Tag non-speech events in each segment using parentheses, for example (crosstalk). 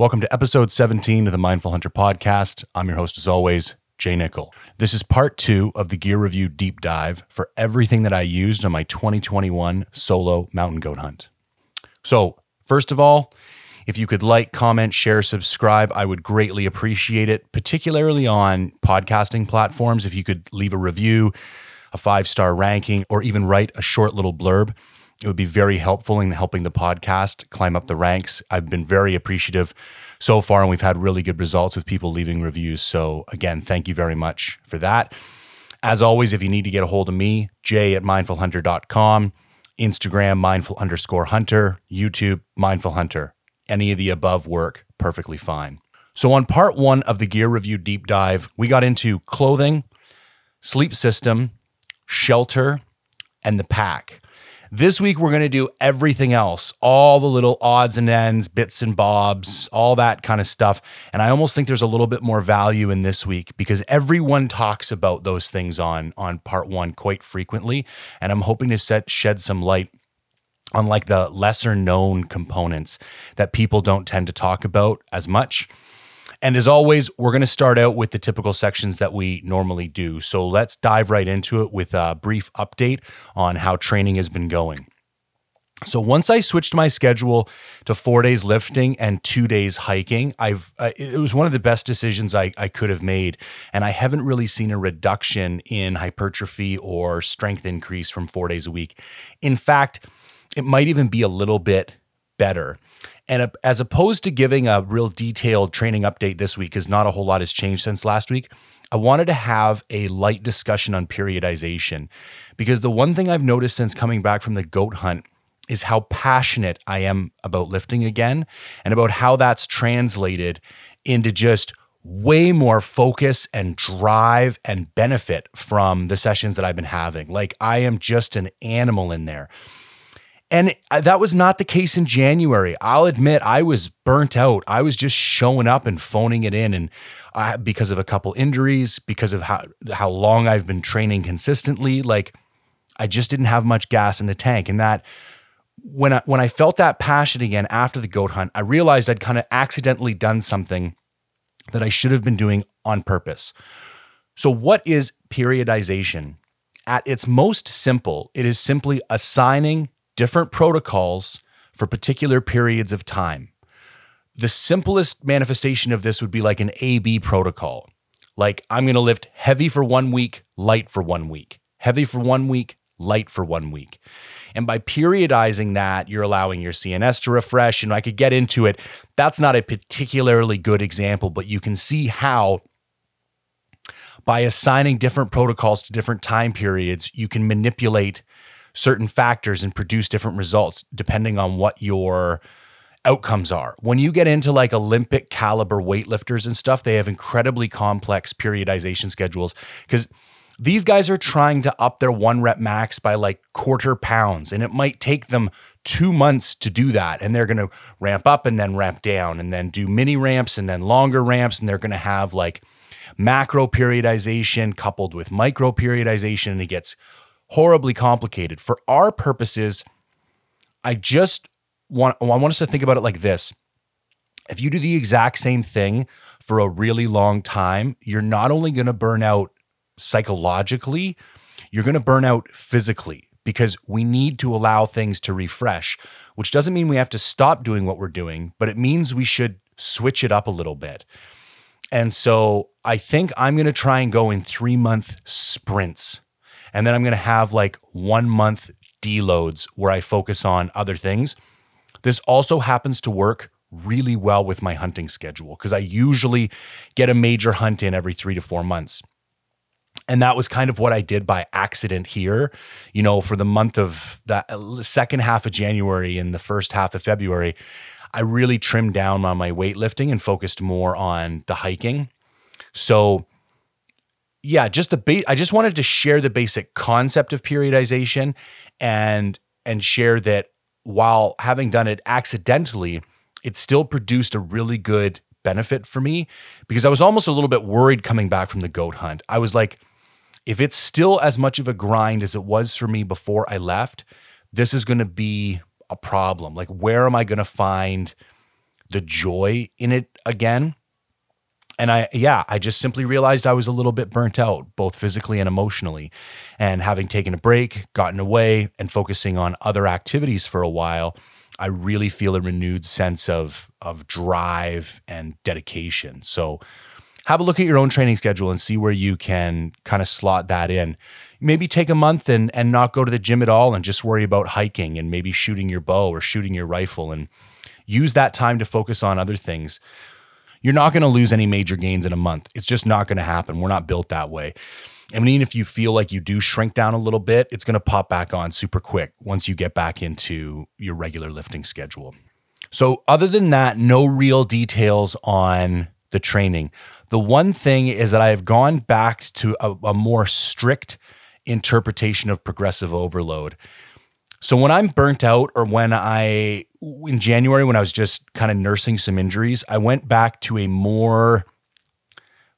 Welcome to episode 17 of the Mindful Hunter podcast. I'm your host, as always, Jay Nickel. This is part two of the gear review deep dive for everything that I used on my 2021 solo mountain goat hunt. So, first of all, if you could like, comment, share, subscribe, I would greatly appreciate it, particularly on podcasting platforms. If you could leave a review, a five star ranking, or even write a short little blurb. It would be very helpful in helping the podcast climb up the ranks. I've been very appreciative so far, and we've had really good results with people leaving reviews. So, again, thank you very much for that. As always, if you need to get a hold of me, jay at mindfulhunter.com, Instagram, mindful underscore hunter, YouTube, mindful hunter. Any of the above work perfectly fine. So, on part one of the gear review deep dive, we got into clothing, sleep system, shelter, and the pack. This week, we're going to do everything else, all the little odds and ends, bits and bobs, all that kind of stuff. And I almost think there's a little bit more value in this week because everyone talks about those things on, on part one quite frequently. And I'm hoping to set, shed some light on like the lesser known components that people don't tend to talk about as much. And as always, we're going to start out with the typical sections that we normally do. So let's dive right into it with a brief update on how training has been going. So once I switched my schedule to four days lifting and two days hiking, I've uh, it was one of the best decisions I, I could have made, and I haven't really seen a reduction in hypertrophy or strength increase from four days a week. In fact, it might even be a little bit better. And as opposed to giving a real detailed training update this week, because not a whole lot has changed since last week, I wanted to have a light discussion on periodization. Because the one thing I've noticed since coming back from the goat hunt is how passionate I am about lifting again and about how that's translated into just way more focus and drive and benefit from the sessions that I've been having. Like I am just an animal in there. And that was not the case in January. I'll admit I was burnt out. I was just showing up and phoning it in, and I, because of a couple injuries, because of how how long I've been training consistently, like I just didn't have much gas in the tank. And that when I when I felt that passion again after the goat hunt, I realized I'd kind of accidentally done something that I should have been doing on purpose. So, what is periodization? At its most simple, it is simply assigning different protocols for particular periods of time. The simplest manifestation of this would be like an AB protocol. Like, I'm going to lift heavy for one week, light for one week, heavy for one week, light for one week. And by periodizing that, you're allowing your CNS to refresh. And I could get into it. That's not a particularly good example, but you can see how by assigning different protocols to different time periods, you can manipulate certain factors and produce different results depending on what your outcomes are. When you get into like Olympic caliber weightlifters and stuff, they have incredibly complex periodization schedules because these guys are trying to up their one rep max by like quarter pounds, and it might take them two months to do that. And they're going to ramp up and then ramp down, and then do mini ramps and then longer ramps, and they're going to have like macro periodization coupled with micro periodization, and it gets horribly complicated. For our purposes, I just want I want us to think about it like this. If you do the exact same thing for a really long time, you're not only going to burn out psychologically, you're going to burn out physically because we need to allow things to refresh, which doesn't mean we have to stop doing what we're doing, but it means we should switch it up a little bit. And so I think I'm going to try and go in three month sprints and then I'm going to have like one month deloads where I focus on other things. This also happens to work really well with my hunting schedule because I usually get a major hunt in every three to four months. And that was kind of what I did by accident here. You know, for the month of the uh, second half of January and the first half of February, I really trimmed down on my weightlifting and focused more on the hiking. So yeah, just the ba- I just wanted to share the basic concept of periodization and and share that while having done it accidentally, it still produced a really good benefit for me because I was almost a little bit worried coming back from the goat hunt. I was like, if it's still as much of a grind as it was for me before I left, this is going to be a problem. Like, where am I going to find the joy in it again. And I, yeah, I just simply realized I was a little bit burnt out, both physically and emotionally. And having taken a break, gotten away, and focusing on other activities for a while, I really feel a renewed sense of, of drive and dedication. So, have a look at your own training schedule and see where you can kind of slot that in. Maybe take a month and, and not go to the gym at all and just worry about hiking and maybe shooting your bow or shooting your rifle and use that time to focus on other things you're not going to lose any major gains in a month. It's just not going to happen. We're not built that way. I mean, if you feel like you do shrink down a little bit, it's going to pop back on super quick once you get back into your regular lifting schedule. So, other than that, no real details on the training. The one thing is that I have gone back to a, a more strict interpretation of progressive overload. So when I'm burnt out or when I in January when I was just kind of nursing some injuries, I went back to a more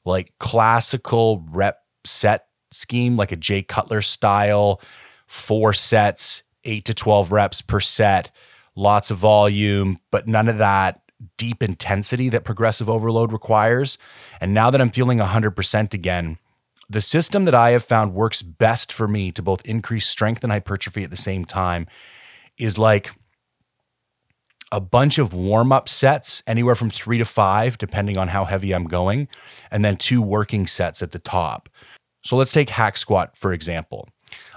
like classical rep set scheme, like a Jay Cutler style, four sets, eight to 12 reps per set, lots of volume, but none of that deep intensity that progressive overload requires. And now that I'm feeling 100% again, the system that I have found works best for me to both increase strength and hypertrophy at the same time is like a bunch of warm up sets, anywhere from three to five, depending on how heavy I'm going, and then two working sets at the top. So let's take hack squat, for example.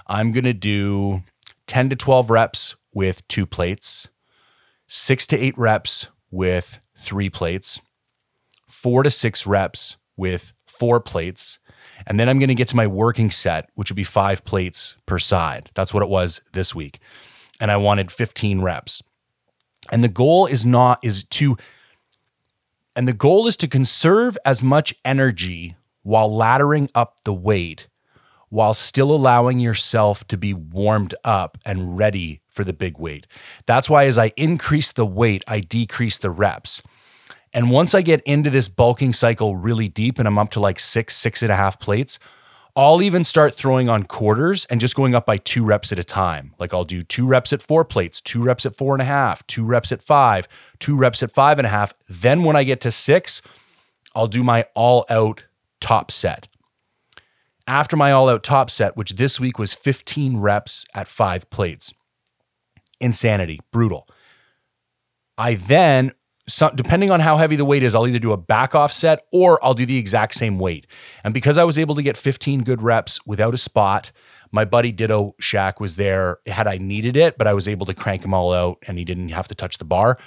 I'm going to do 10 to 12 reps with two plates, six to eight reps with three plates, four to six reps with four plates, and then I'm going to get to my working set, which would be five plates per side. That's what it was this week. And I wanted 15 reps. And the goal is not, is to, and the goal is to conserve as much energy while laddering up the weight while still allowing yourself to be warmed up and ready for the big weight. That's why as I increase the weight, I decrease the reps. And once I get into this bulking cycle really deep and I'm up to like six, six and a half plates, I'll even start throwing on quarters and just going up by two reps at a time. Like I'll do two reps at four plates, two reps at four and a half, two reps at five, two reps at five and a half. Then when I get to six, I'll do my all out top set. After my all out top set, which this week was 15 reps at five plates, insanity, brutal. I then so, depending on how heavy the weight is, I'll either do a back off set or I'll do the exact same weight. And because I was able to get 15 good reps without a spot, my buddy Ditto Shack was there had I needed it, but I was able to crank them all out and he didn't have to touch the bar.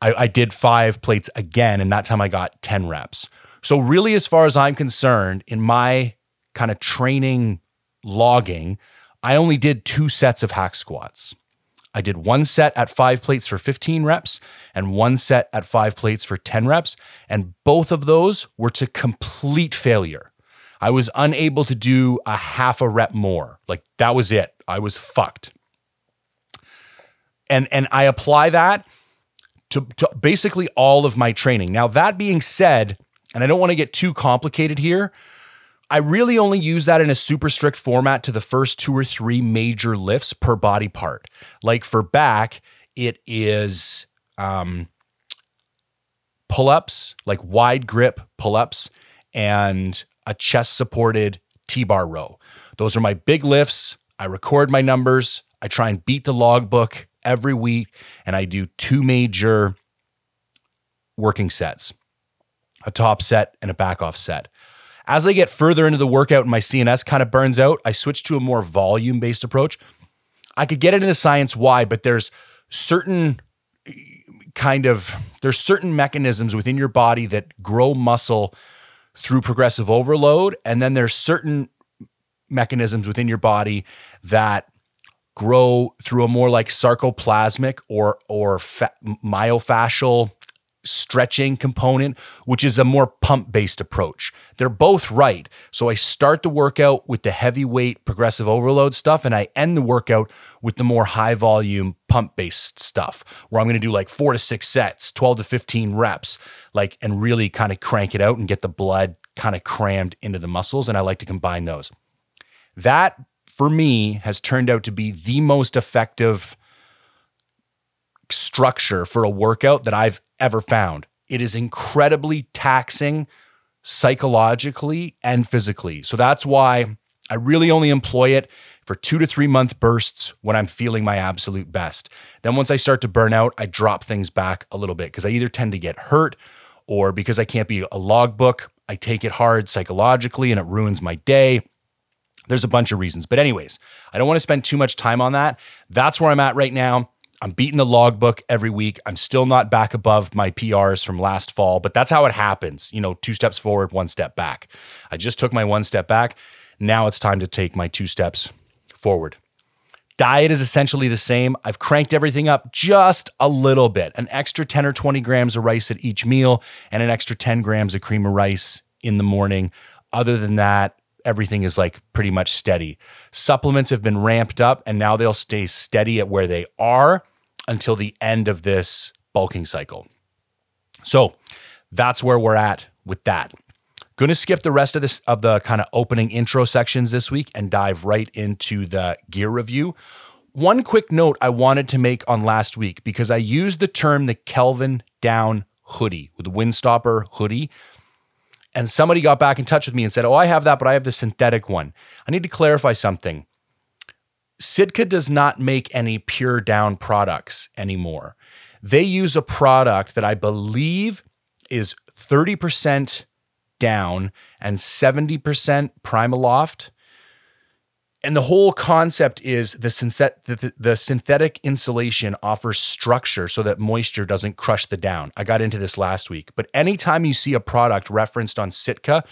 I, I did five plates again, and that time I got 10 reps. So, really, as far as I'm concerned, in my kind of training logging, I only did two sets of hack squats. I did one set at five plates for 15 reps and one set at five plates for 10 reps. And both of those were to complete failure. I was unable to do a half a rep more. Like that was it. I was fucked. And, and I apply that to, to basically all of my training. Now, that being said, and I don't want to get too complicated here, I really only use that in a super strict format to the first two or three major lifts per body part. Like for back, it is um, pull ups, like wide grip pull ups, and a chest supported T bar row. Those are my big lifts. I record my numbers. I try and beat the logbook every week, and I do two major working sets a top set and a back off set. As I get further into the workout and my CNS kind of burns out, I switch to a more volume based approach. I could get into the science why, but there's certain kind of there's certain mechanisms within your body that grow muscle through progressive overload and then there's certain mechanisms within your body that grow through a more like sarcoplasmic or or fa- myofascial stretching component, which is a more pump based approach. They're both right. So I start the workout with the heavyweight progressive overload stuff, and I end the workout with the more high volume pump based stuff, where I'm going to do like four to six sets, 12 to 15 reps, like, and really kind of crank it out and get the blood kind of crammed into the muscles. And I like to combine those. That for me has turned out to be the most effective structure for a workout that I've ever found. It is incredibly taxing psychologically and physically. So that's why I really only employ it for two to three month bursts when I'm feeling my absolute best. Then once I start to burn out, I drop things back a little bit because I either tend to get hurt or because I can't be a logbook, I take it hard psychologically and it ruins my day. There's a bunch of reasons. But, anyways, I don't want to spend too much time on that. That's where I'm at right now. I'm beating the logbook every week. I'm still not back above my PRs from last fall, but that's how it happens. You know, two steps forward, one step back. I just took my one step back. Now it's time to take my two steps forward. Diet is essentially the same. I've cranked everything up just a little bit an extra 10 or 20 grams of rice at each meal, and an extra 10 grams of cream of rice in the morning. Other than that, everything is like pretty much steady. Supplements have been ramped up and now they'll stay steady at where they are until the end of this bulking cycle. So that's where we're at with that. Going to skip the rest of this of the kind of opening intro sections this week and dive right into the gear review. One quick note I wanted to make on last week because I used the term the Kelvin down hoodie with the Windstopper hoodie and somebody got back in touch with me and said, Oh, I have that, but I have the synthetic one. I need to clarify something. Sitka does not make any pure down products anymore. They use a product that I believe is 30% down and 70% Primaloft and the whole concept is the, synthet- the, the, synthetic insulation offers structure so that moisture doesn't crush the down. I got into this last week, but anytime you see a product referenced on Sitka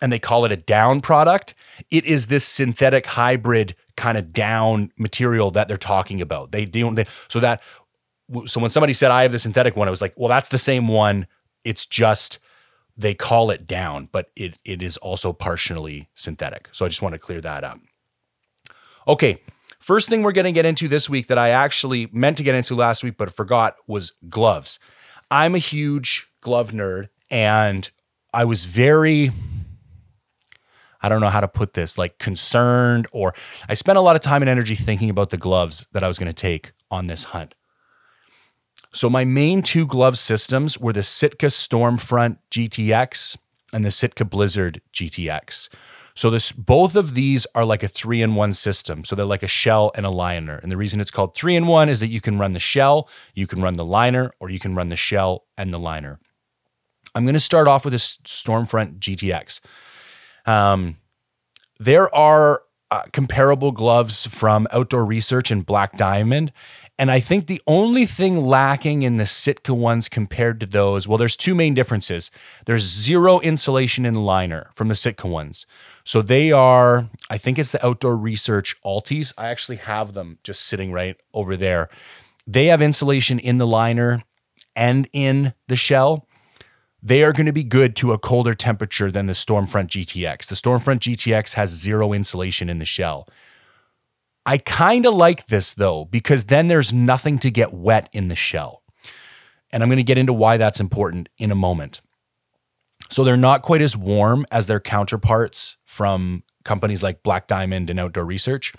and they call it a down product, it is this synthetic hybrid kind of down material that they're talking about. They don't they, so that so when somebody said I have the synthetic one, I was like, well, that's the same one. It's just they call it down, but it it is also partially synthetic. So I just want to clear that up. Okay, first thing we're going to get into this week that I actually meant to get into last week but forgot was gloves. I'm a huge glove nerd and I was very I don't know how to put this, like concerned or I spent a lot of time and energy thinking about the gloves that I was going to take on this hunt. So my main two glove systems were the Sitka Stormfront GTX and the Sitka Blizzard GTX. So this both of these are like a three in one system. So they're like a shell and a liner. And the reason it's called three in one is that you can run the shell, you can run the liner, or you can run the shell and the liner. I'm going to start off with a Stormfront GTX. Um, there are uh, comparable gloves from Outdoor Research and Black Diamond. And I think the only thing lacking in the Sitka ones compared to those, well, there's two main differences. There's zero insulation in the liner from the Sitka ones. So they are, I think it's the Outdoor Research Altis. I actually have them just sitting right over there. They have insulation in the liner and in the shell. They are going to be good to a colder temperature than the Stormfront GTX. The Stormfront GTX has zero insulation in the shell. I kind of like this though, because then there's nothing to get wet in the shell. And I'm going to get into why that's important in a moment. So they're not quite as warm as their counterparts from companies like Black Diamond and Outdoor Research.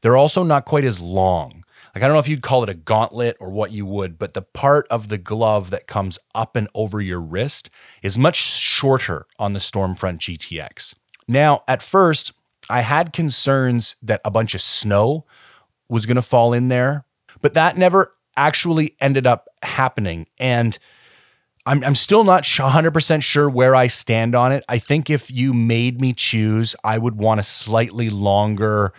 They're also not quite as long. Like, I don't know if you'd call it a gauntlet or what you would, but the part of the glove that comes up and over your wrist is much shorter on the Stormfront GTX. Now, at first, I had concerns that a bunch of snow was going to fall in there, but that never actually ended up happening. And I'm, I'm still not 100% sure where I stand on it. I think if you made me choose, I would want a slightly longer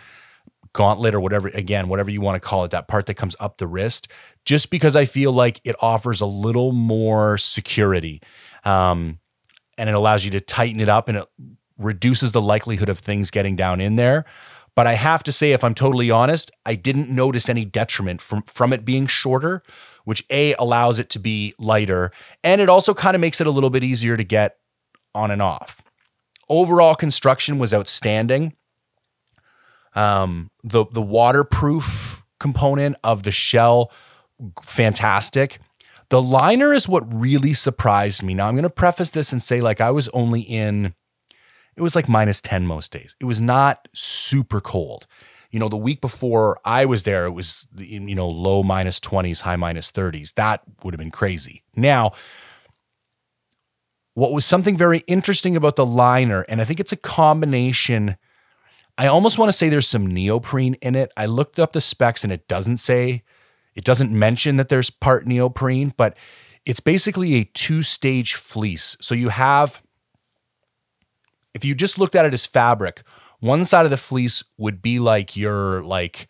gauntlet or whatever, again, whatever you want to call it, that part that comes up the wrist, just because I feel like it offers a little more security. Um, and it allows you to tighten it up and it reduces the likelihood of things getting down in there. But I have to say, if I'm totally honest, I didn't notice any detriment from, from it being shorter which A allows it to be lighter and it also kind of makes it a little bit easier to get on and off. Overall construction was outstanding. Um, the the waterproof component of the shell, fantastic. The liner is what really surprised me. Now I'm going to preface this and say like I was only in it was like minus 10 most days. It was not super cold. You know, the week before I was there, it was, you know, low minus 20s, high minus 30s. That would have been crazy. Now, what was something very interesting about the liner, and I think it's a combination. I almost want to say there's some neoprene in it. I looked up the specs and it doesn't say, it doesn't mention that there's part neoprene, but it's basically a two stage fleece. So you have, if you just looked at it as fabric, one side of the fleece would be like your like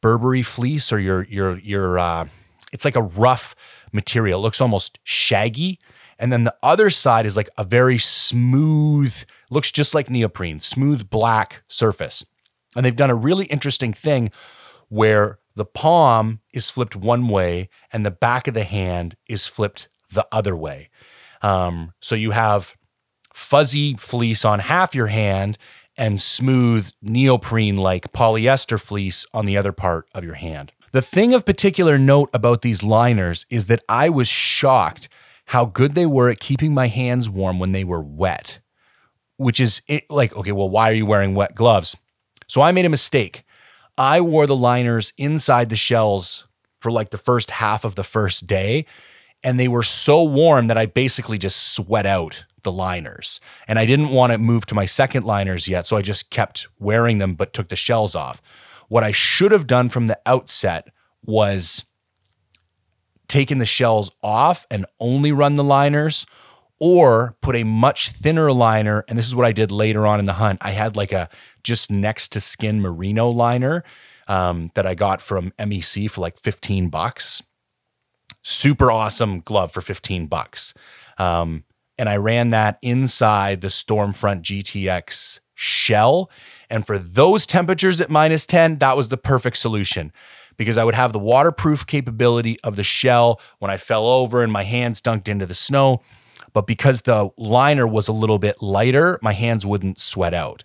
Berber fleece or your your your uh, it's like a rough material. It looks almost shaggy. And then the other side is like a very smooth, looks just like neoprene, smooth black surface. And they've done a really interesting thing where the palm is flipped one way and the back of the hand is flipped the other way. Um, so you have fuzzy fleece on half your hand and smooth neoprene like polyester fleece on the other part of your hand. The thing of particular note about these liners is that I was shocked how good they were at keeping my hands warm when they were wet, which is like, okay, well, why are you wearing wet gloves? So I made a mistake. I wore the liners inside the shells for like the first half of the first day, and they were so warm that I basically just sweat out the liners. And I didn't want to move to my second liners yet, so I just kept wearing them but took the shells off. What I should have done from the outset was taken the shells off and only run the liners or put a much thinner liner and this is what i did later on in the hunt i had like a just next to skin merino liner um, that i got from mec for like 15 bucks super awesome glove for 15 bucks um, and i ran that inside the stormfront gtx shell and for those temperatures at minus 10 that was the perfect solution because I would have the waterproof capability of the shell when I fell over and my hands dunked into the snow. But because the liner was a little bit lighter, my hands wouldn't sweat out.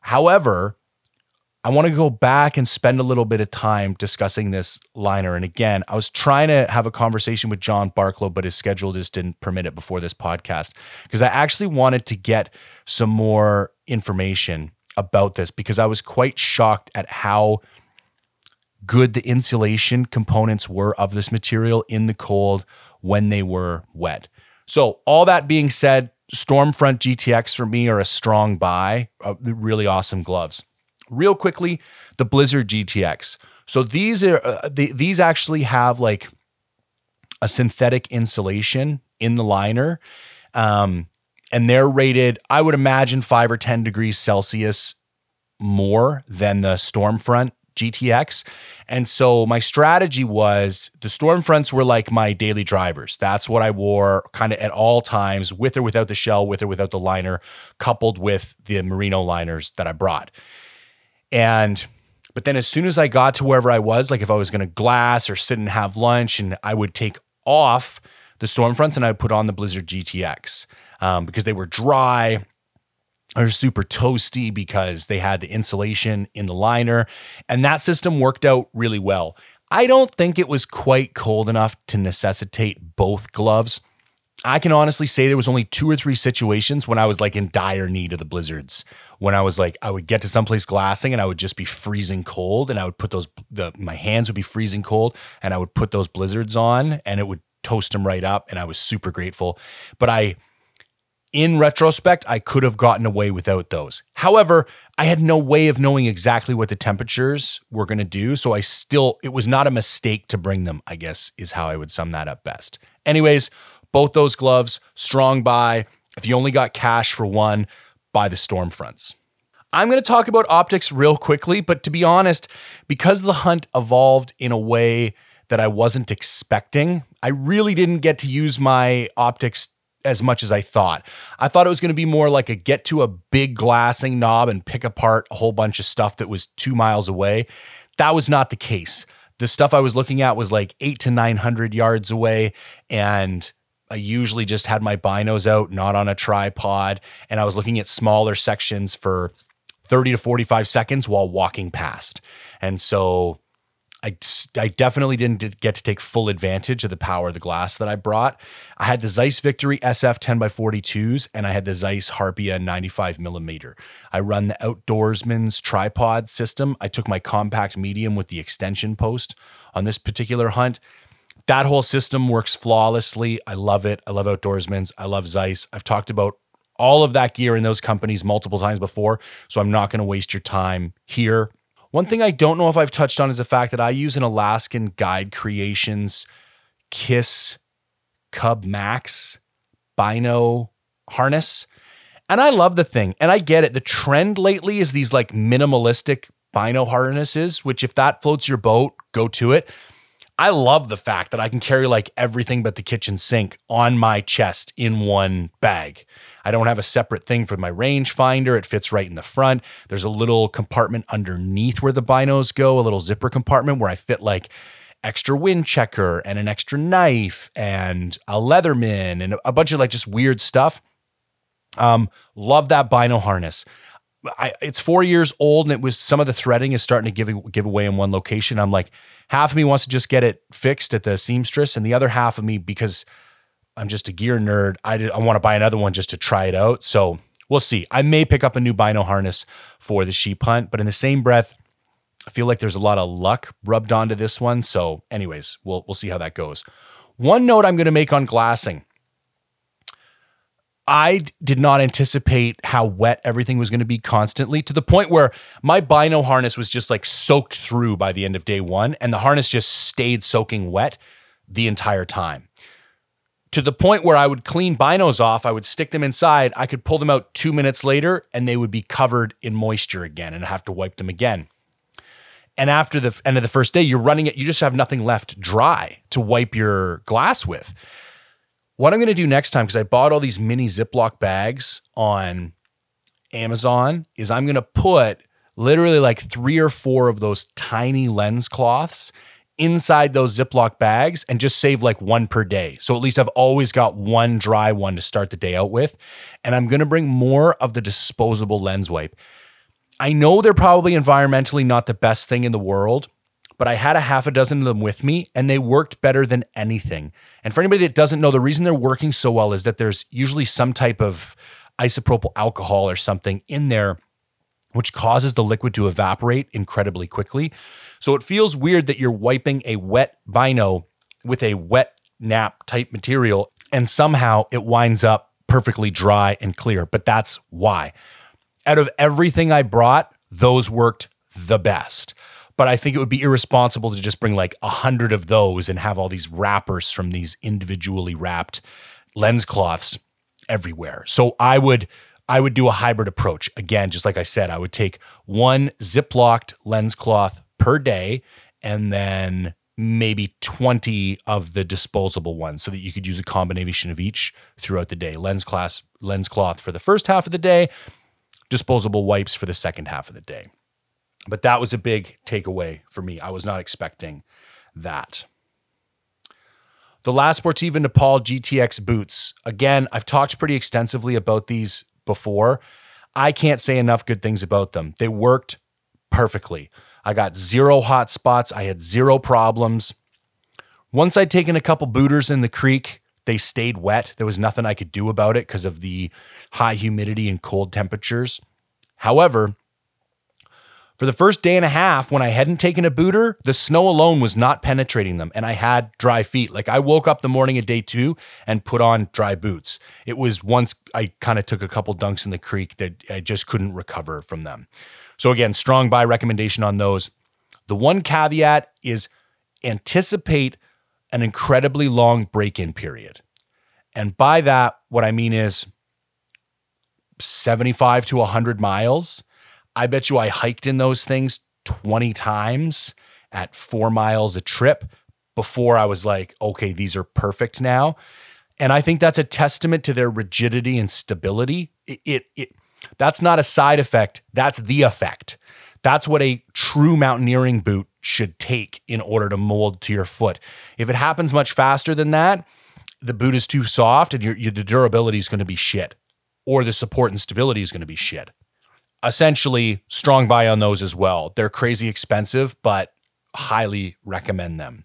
However, I want to go back and spend a little bit of time discussing this liner. And again, I was trying to have a conversation with John Barklow, but his schedule just didn't permit it before this podcast because I actually wanted to get some more information about this because I was quite shocked at how good the insulation components were of this material in the cold when they were wet. So, all that being said, Stormfront GTX for me are a strong buy, uh, really awesome gloves. Real quickly, the Blizzard GTX. So these are uh, the, these actually have like a synthetic insulation in the liner, um, and they're rated. I would imagine five or ten degrees Celsius more than the Stormfront GTX. And so my strategy was the Stormfronts were like my daily drivers. That's what I wore kind of at all times, with or without the shell, with or without the liner, coupled with the merino liners that I brought. And but then as soon as I got to wherever I was, like if I was going to glass or sit and have lunch, and I would take off the Stormfronts and I would put on the Blizzard GTX um, because they were dry are super toasty because they had the insulation in the liner, and that system worked out really well. I don't think it was quite cold enough to necessitate both gloves. I can honestly say there was only two or three situations when I was like in dire need of the blizzards. When I was like, I would get to someplace glassing and I would just be freezing cold, and I would put those the my hands would be freezing cold, and I would put those blizzards on, and it would toast them right up, and I was super grateful. But I in retrospect, I could have gotten away without those. However, I had no way of knowing exactly what the temperatures were going to do. So I still, it was not a mistake to bring them, I guess, is how I would sum that up best. Anyways, both those gloves, strong buy. If you only got cash for one, buy the Stormfronts. I'm going to talk about optics real quickly, but to be honest, because the hunt evolved in a way that I wasn't expecting, I really didn't get to use my optics as much as I thought. I thought it was going to be more like a get to a big glassing knob and pick apart a whole bunch of stuff that was two miles away. That was not the case. The stuff I was looking at was like eight to 900 yards away. And I usually just had my binos out, not on a tripod. And I was looking at smaller sections for 30 to 45 seconds while walking past. And so I, I definitely didn't get to take full advantage of the power of the glass that I brought. I had the Zeiss Victory SF 10 by 42s and I had the Zeiss Harpia 95 millimeter. I run the Outdoorsman's tripod system. I took my compact medium with the extension post on this particular hunt. That whole system works flawlessly. I love it. I love Outdoorsman's. I love Zeiss. I've talked about all of that gear in those companies multiple times before, so I'm not going to waste your time here. One thing I don't know if I've touched on is the fact that I use an Alaskan Guide Creations Kiss Cub Max Bino harness. And I love the thing. And I get it. The trend lately is these like minimalistic Bino harnesses, which if that floats your boat, go to it. I love the fact that I can carry like everything but the kitchen sink on my chest in one bag. I don't have a separate thing for my rangefinder. It fits right in the front. There's a little compartment underneath where the binos go, a little zipper compartment where I fit like extra wind checker and an extra knife and a Leatherman and a bunch of like just weird stuff. Um, love that bino harness. I, it's four years old and it was some of the threading is starting to give give away in one location. I'm like, half of me wants to just get it fixed at the seamstress, and the other half of me because I'm just a gear nerd. I did, I want to buy another one just to try it out. So we'll see. I may pick up a new bino harness for the sheep hunt, but in the same breath, I feel like there's a lot of luck rubbed onto this one. So, anyways, we'll we'll see how that goes. One note I'm going to make on glassing. I did not anticipate how wet everything was going to be constantly to the point where my bino harness was just like soaked through by the end of day one, and the harness just stayed soaking wet the entire time. To the point where I would clean binos off, I would stick them inside, I could pull them out two minutes later, and they would be covered in moisture again, and have to wipe them again. And after the end of the first day, you're running it, you just have nothing left dry to wipe your glass with. What I'm going to do next time, because I bought all these mini Ziploc bags on Amazon, is I'm going to put literally like three or four of those tiny lens cloths inside those Ziploc bags and just save like one per day. So at least I've always got one dry one to start the day out with. And I'm going to bring more of the disposable lens wipe. I know they're probably environmentally not the best thing in the world, but I had a half a dozen of them with me and they worked better than anything. And for anybody that doesn't know, the reason they're working so well is that there's usually some type of isopropyl alcohol or something in there which causes the liquid to evaporate incredibly quickly. So it feels weird that you're wiping a wet bino with a wet nap type material and somehow it winds up perfectly dry and clear. But that's why. Out of everything I brought, those worked the best but I think it would be irresponsible to just bring like a hundred of those and have all these wrappers from these individually wrapped lens cloths everywhere. So I would I would do a hybrid approach. Again, just like I said, I would take one ziplocked lens cloth per day and then maybe 20 of the disposable ones so that you could use a combination of each throughout the day. Lens class lens cloth for the first half of the day, disposable wipes for the second half of the day. But that was a big takeaway for me. I was not expecting that. The La Sportiva Nepal GTX boots. Again, I've talked pretty extensively about these before. I can't say enough good things about them. They worked perfectly. I got zero hot spots. I had zero problems. Once I'd taken a couple booters in the creek, they stayed wet. There was nothing I could do about it because of the high humidity and cold temperatures. However, for the first day and a half, when I hadn't taken a booter, the snow alone was not penetrating them, and I had dry feet. Like I woke up the morning of day two and put on dry boots. It was once I kind of took a couple dunks in the creek that I just couldn't recover from them. So, again, strong buy recommendation on those. The one caveat is anticipate an incredibly long break in period. And by that, what I mean is 75 to 100 miles I bet you I hiked in those things 20 times at four miles a trip before I was like, okay, these are perfect now. And I think that's a testament to their rigidity and stability. It, it, it that's not a side effect, that's the effect. That's what a true mountaineering boot should take in order to mold to your foot. If it happens much faster than that, the boot is too soft and your, your the durability is going to be shit, or the support and stability is going to be shit essentially strong buy on those as well. They're crazy expensive, but highly recommend them.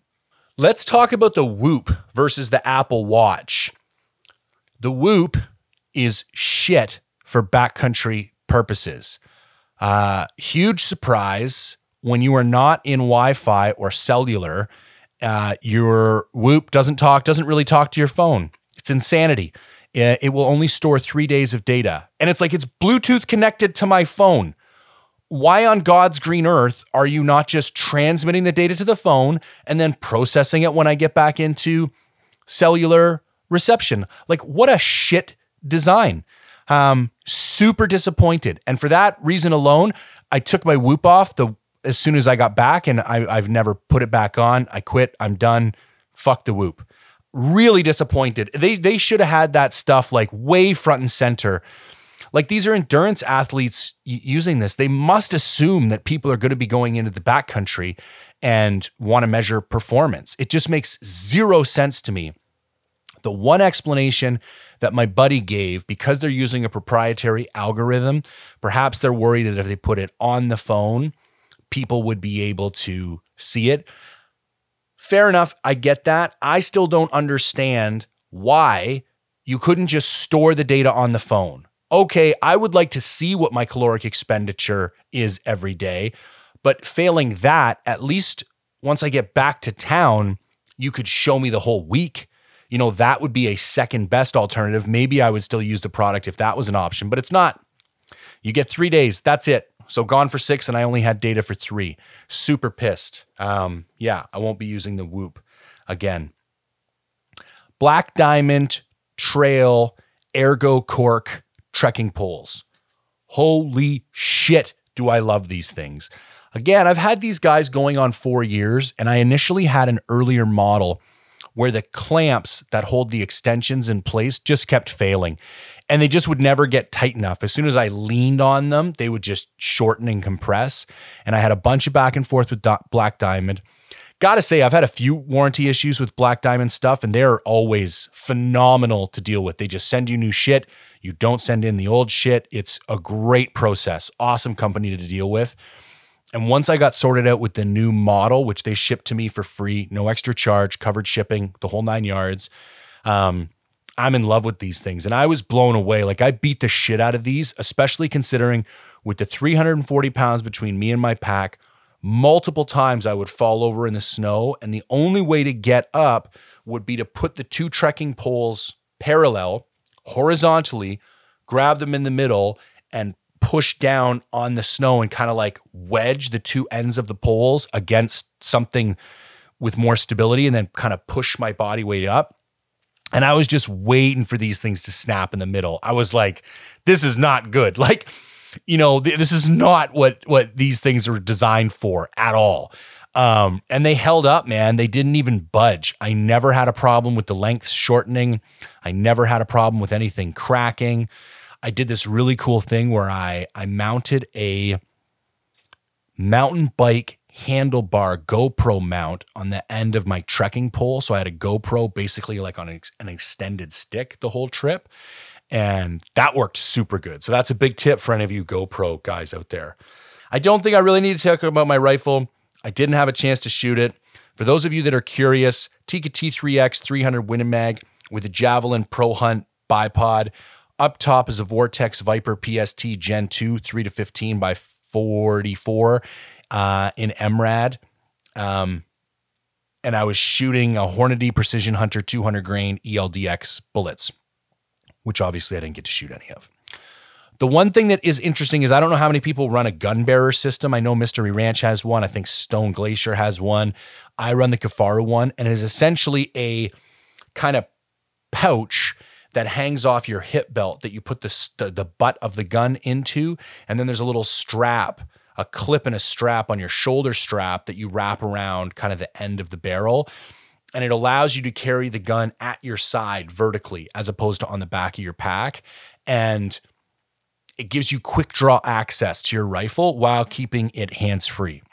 Let's talk about the Whoop versus the Apple Watch. The Whoop is shit for backcountry purposes. Uh, huge surprise when you are not in Wi Fi or cellular, uh, your Whoop doesn't talk, doesn't really talk to your phone. It's insanity. It will only store three days of data. And it's like it's Bluetooth connected to my phone. Why on God's green earth are you not just transmitting the data to the phone and then processing it when I get back into cellular reception? Like, what a shit design. Um, super disappointed. And for that reason alone, I took my whoop off the as soon as I got back and I, I've never put it back on. I quit. I'm done. Fuck the whoop. Really disappointed. They they should have had that stuff like way front and center. Like these are endurance athletes using this. They must assume that people are going to be going into the backcountry and want to measure performance. It just makes zero sense to me. The one explanation that my buddy gave because they're using a proprietary algorithm, perhaps they're worried that if they put it on the phone, people would be able to see it. Fair enough. I get that. I still don't understand why you couldn't just store the data on the phone. Okay, I would like to see what my caloric expenditure is every day, but failing that, at least once I get back to town, you could show me the whole week you know, that would be a second best alternative. Maybe I would still use the product if that was an option, but it's not. You get three days, that's it. So gone for six, and I only had data for three. Super pissed. Um, yeah, I won't be using the Whoop again. Black Diamond Trail Ergo Cork trekking poles. Holy shit, do I love these things. Again, I've had these guys going on four years, and I initially had an earlier model where the clamps that hold the extensions in place just kept failing and they just would never get tight enough. As soon as I leaned on them, they would just shorten and compress. And I had a bunch of back and forth with Black Diamond. Gotta say, I've had a few warranty issues with Black Diamond stuff, and they're always phenomenal to deal with. They just send you new shit. You don't send in the old shit. It's a great process. Awesome company to deal with. And once I got sorted out with the new model, which they shipped to me for free, no extra charge, covered shipping, the whole nine yards, um, I'm in love with these things. And I was blown away. Like I beat the shit out of these, especially considering with the 340 pounds between me and my pack, multiple times I would fall over in the snow. And the only way to get up would be to put the two trekking poles parallel, horizontally, grab them in the middle, and push down on the snow and kind of like wedge the two ends of the poles against something with more stability and then kind of push my body weight up. And I was just waiting for these things to snap in the middle. I was like, this is not good. (laughs) Like, you know, th- this is not what what these things are designed for at all. Um, and they held up, man. They didn't even budge. I never had a problem with the length shortening. I never had a problem with anything cracking. I did this really cool thing where I I mounted a mountain bike handlebar GoPro mount on the end of my trekking pole. So I had a GoPro basically like on an extended stick the whole trip. And that worked super good. So that's a big tip for any of you GoPro guys out there. I don't think I really need to talk about my rifle. I didn't have a chance to shoot it. For those of you that are curious, Tikka T3X 300 Win Mag with a Javelin Pro Hunt bipod. Up top is a Vortex Viper PST Gen 2, 3 to 15 by 44 uh, in MRAD. Um, and I was shooting a Hornady Precision Hunter 200 grain ELDX bullets, which obviously I didn't get to shoot any of. The one thing that is interesting is I don't know how many people run a gun bearer system. I know Mystery Ranch has one. I think Stone Glacier has one. I run the Kifaru one, and it is essentially a kind of pouch that hangs off your hip belt that you put the, the, the butt of the gun into, and then there's a little strap, a clip and a strap on your shoulder strap that you wrap around kind of the end of the barrel. And it allows you to carry the gun at your side vertically as opposed to on the back of your pack. And it gives you quick draw access to your rifle while keeping it hands free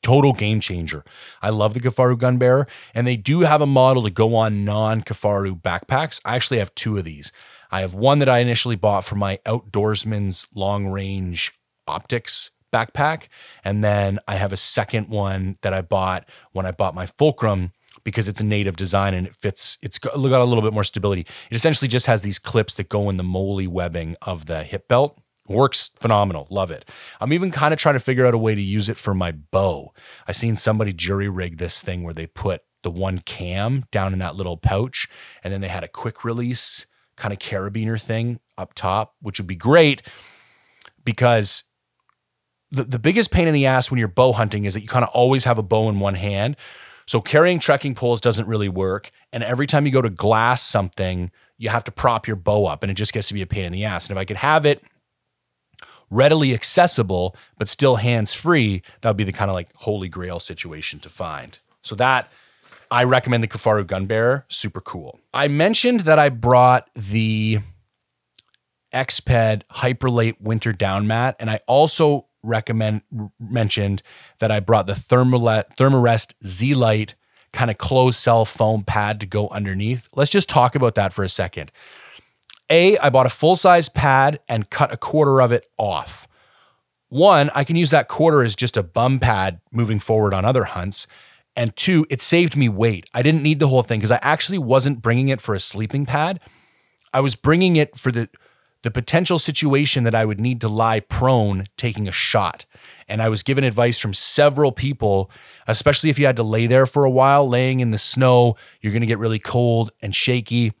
total game changer. I love the Kifaru gun bearer, and they do have a model to go on non Kifaru backpacks. I actually have two of these. I have one that I initially bought for my outdoorsman's long range optics backpack. And then I have a second one that I bought when I bought my Fulcrum because it's a native design and it fits, it's got a little bit more stability. It essentially just has these clips that go in the MOLLE webbing of the hip belt. Works phenomenal. Love it. I'm even kind of trying to figure out a way to use it for my bow. I seen somebody jury rig this thing where they put the one cam down in that little pouch and then they had a quick release kind of carabiner thing up top, which would be great because the, the biggest pain in the ass when you're bow hunting is that you kind of always have a bow in one hand. So carrying trekking poles doesn't really work. And every time you go to glass something, you have to prop your bow up and it just gets to be a pain in the ass. And if I could have it readily accessible, but still hands free, that would be the kind of like holy grail situation to find. So that I recommend the Kifaru Gunbearer. Super cool. I mentioned that I brought the Exped HyperLite Winter Down Mat, and I also recommend mentioned that I brought the Thermolet, Thermarest Z Lite kind of closed cell foam pad to go underneath. Let's just talk about that for a second. A, I bought a full size pad and cut a quarter of it off. One, I can use that quarter as just a bum pad moving forward on other hunts. And two, it saved me weight. I didn't need the whole thing because I actually wasn't bringing it for a sleeping pad. I was bringing it for the the potential situation that I would need to lie prone taking a shot. And I was given advice from several people, especially if you had to lay there for a while, laying in the snow, you're going to get really cold and shaky,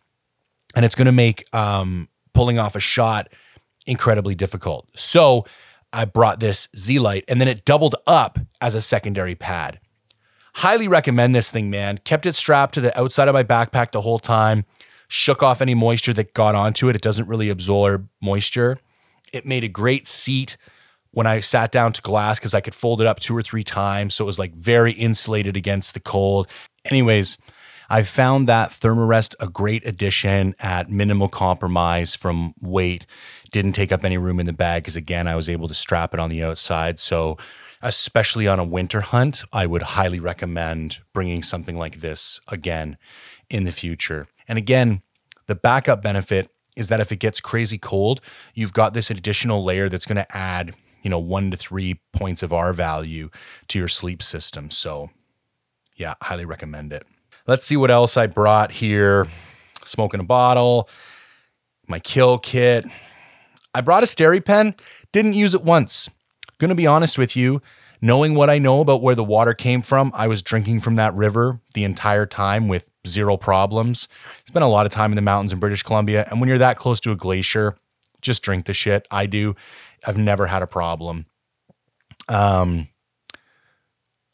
and it's going to make um, pulling off a shot incredibly difficult. So I brought this Z Lite, and then it doubled up as a secondary pad. Highly recommend this thing, man. Kept it strapped to the outside of my backpack the whole time shook off any moisture that got onto it. It doesn't really absorb moisture. It made a great seat when I sat down to glass because I could fold it up two or three times. So it was like very insulated against the cold. Anyways, I found that Thermarest a great addition at minimal compromise from weight. Didn't take up any room in the bag because, again, I was able to strap it on the outside. So, especially on a winter hunt, I would highly recommend bringing something like this again in the future. And again, the backup benefit is that if it gets crazy cold, you've got this additional layer that's going to add, you know, one to three points of R value to your sleep system. So, yeah, highly recommend it. Let's see what else I brought here. Smoking a bottle, my kill kit. I brought a SteriPen, didn't use it once. Gonna be honest with you, knowing what I know about where the water came from, I was drinking from that river the entire time with zero problems. Spent a lot of time in the mountains in British Columbia. And when you're that close to a glacier, just drink the shit. I do. I've never had a problem. Um,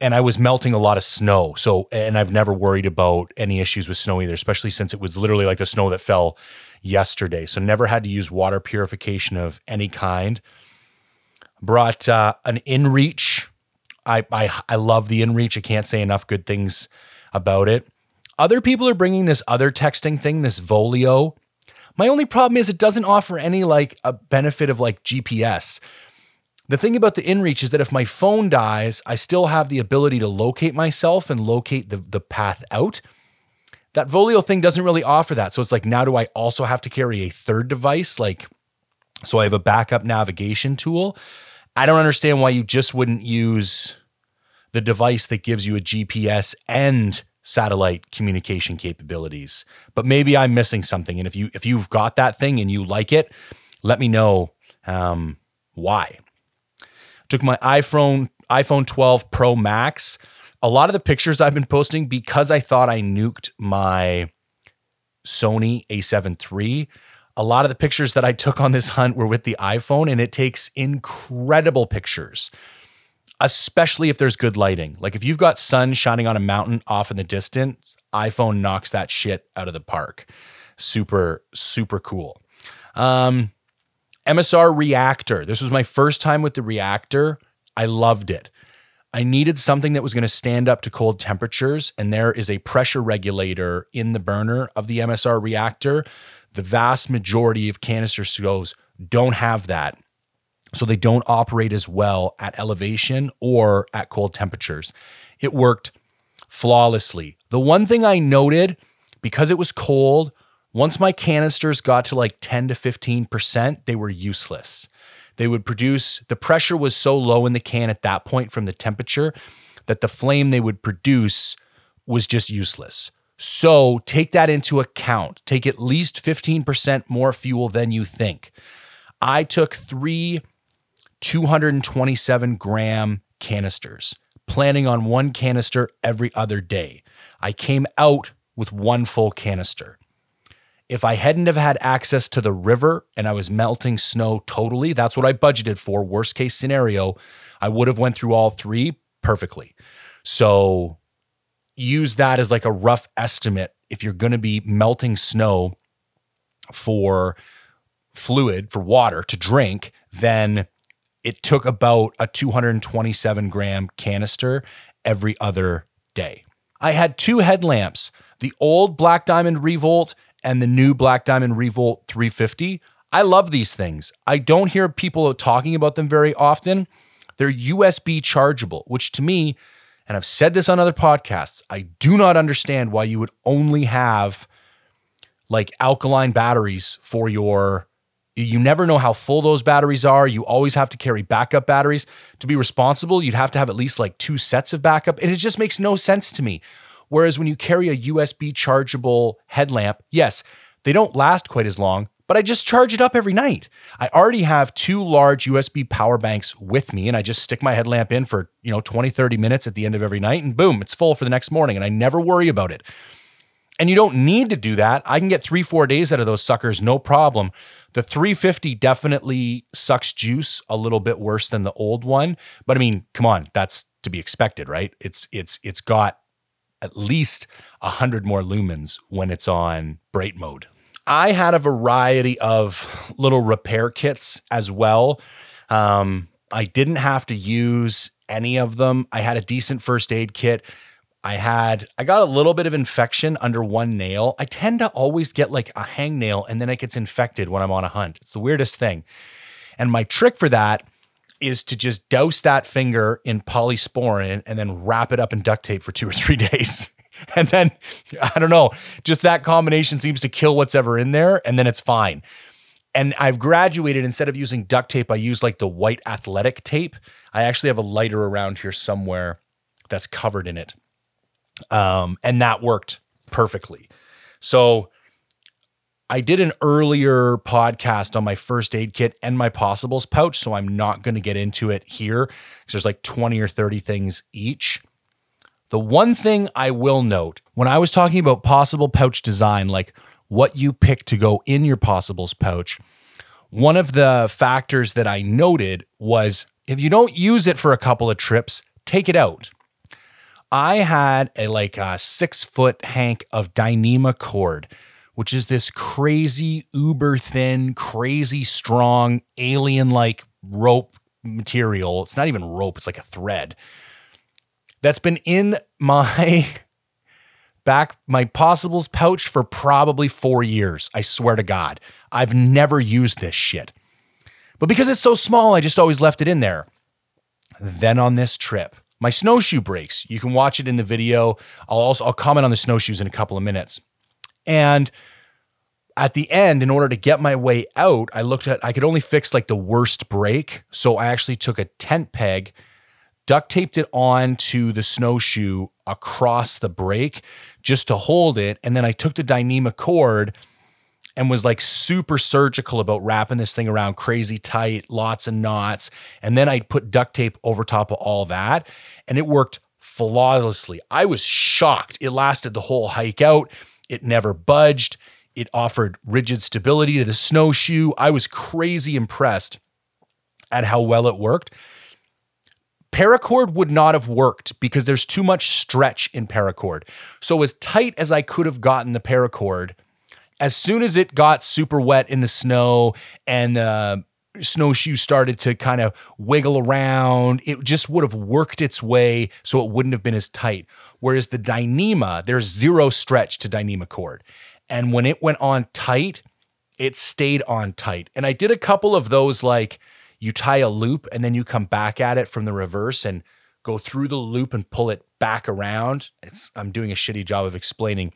and I was melting a lot of snow. So, and I've never worried about any issues with snow either, especially since it was literally like the snow that fell yesterday. So, never had to use water purification of any kind. Brought uh, an InReach. I, I I love the InReach. I can't say enough good things about it. Other people are bringing this other texting thing, this Zoleo. My only problem is it doesn't offer any like a benefit of like GPS. The thing about the InReach is that if my phone dies, I still have the ability to locate myself and locate the, the path out. That Zoleo thing doesn't really offer that. So it's like, now do I also have to carry a third device? Like, so I have a backup navigation tool. I don't understand why you just wouldn't use the device that gives you a GPS and satellite communication capabilities. But maybe I'm missing something. And if you if you've got that thing and you like it, let me know um, why. Took my iPhone iPhone 12 Pro Max. A lot of the pictures I've been posting because I thought I nuked my Sony A7 III. A lot of the pictures that I took on this hunt were with the iPhone, and it takes incredible pictures especially if there's good lighting. Like if you've got sun shining on a mountain off in the distance, iPhone knocks that shit out of the park. Super, super cool. Um, MSR Reactor. This was my first time with the Reactor. I loved it. I needed something that was going to stand up to cold temperatures, and there is a pressure regulator in the burner of the MSR Reactor. The vast majority of canister stoves don't have that so they don't operate as well at elevation or at cold temperatures. It worked flawlessly. The one thing I noted because it was cold, once my canisters got to like 10 to 15%, they were useless. they would produce the pressure was so low in the can at that point from the temperature that the flame they would produce was just useless. So take that into account. Take at least 15% more fuel than you think. I took three 227 gram canisters, planning on one canister every other day. I came out with one full canister. If I hadn't have had access to the river and I was melting snow totally, that's what I budgeted for. Worst case scenario, I would have went through all three perfectly. So use that as like a rough estimate if you're going to be melting snow for fluid for water to drink, then it took about a 227 gram canister every other day. I had two headlamps, the old Black Diamond Revolt and the new Black Diamond Revolt 350. I love these things. I don't hear people talking about them very often. They're USB chargeable, which to me, and I've said this on other podcasts, I do not understand why you would only have like alkaline batteries for your you never know how full those batteries are. You always have to carry backup batteries. To be responsible, you'd have to have at least like two sets of backup. And it just makes no sense to me. Whereas when you carry a USB chargeable headlamp, yes, they don't last quite as long, but I just charge it up every night. I already have two large USB power banks with me and I just stick my headlamp in for, you know, 20, 30 minutes at the end of every night and boom, it's full for the next morning and I never worry about it. And you don't need to do that. I can get 3-4 days out of those suckers no problem. The 350 definitely sucks juice a little bit worse than the old one, but I mean, come on, that's to be expected, right? It's it's it's got at least 100 more lumens when it's on bright mode. I had a variety of little repair kits as well. Um, I didn't have to use any of them. I had a decent first aid kit. I had I got a little bit of infection under one nail. I tend to always get like a hangnail and then it gets infected when I'm on a hunt. It's the weirdest thing. And my trick for that is to just douse that finger in polysporin and then wrap it up in duct tape for 2 or 3 (laughs) days. and then I don't know, just that combination seems to kill what's ever in there and then it's fine. And I've graduated instead of using duct tape, I use like the white athletic tape. I actually have a lighter around here somewhere that's covered in it. Um, and that worked perfectly. So I did an earlier podcast on my first aid kit and my possibles pouch, so I'm not going to get into it here because there's like 20 or 30 things each. The one thing I will note when I was talking about possible pouch design, like what you pick to go in your possibles pouch, one of the factors that I noted was if you don't use it for a couple of trips, take it out. I had a like a six foot hank of Dyneema cord, which is this crazy, uber thin, crazy strong, alien like rope material. It's not even rope, it's like a thread that's been in my (laughs) back, my possibles pouch for probably four years. I swear to God. I've never used this shit. But because it's so small, I just always left it in there. Then on this trip, my snowshoe breaks. You can watch it in the video. I'll also I'll comment on the snowshoes in a couple of minutes. And at the end, in order to get my way out, I looked at I could only fix like the worst break. So I actually took a tent peg, duct taped it onto the snowshoe across the break just to hold it. And then I took the Dyneema cord and was like super surgical about wrapping this thing around crazy tight, lots of knots. And then I put duct tape over top of all that, and it worked flawlessly. I was shocked. It lasted the whole hike out, it never budged. It offered rigid stability to the snowshoe. I was crazy impressed at how well it worked. Paracord would not have worked because there's too much stretch in paracord. So, as tight as I could have gotten the paracord, as soon as it got super wet in the snow and the snowshoe started to kind of wiggle around, it just would have worked its way so it wouldn't have been as tight. Whereas the Dyneema, there's zero stretch to Dyneema cord. And when it went on tight, it stayed on tight. And I did a couple of those like you tie a loop and then you come back at it from the reverse and go through the loop and pull it back around. It's I'm doing a shitty job of explaining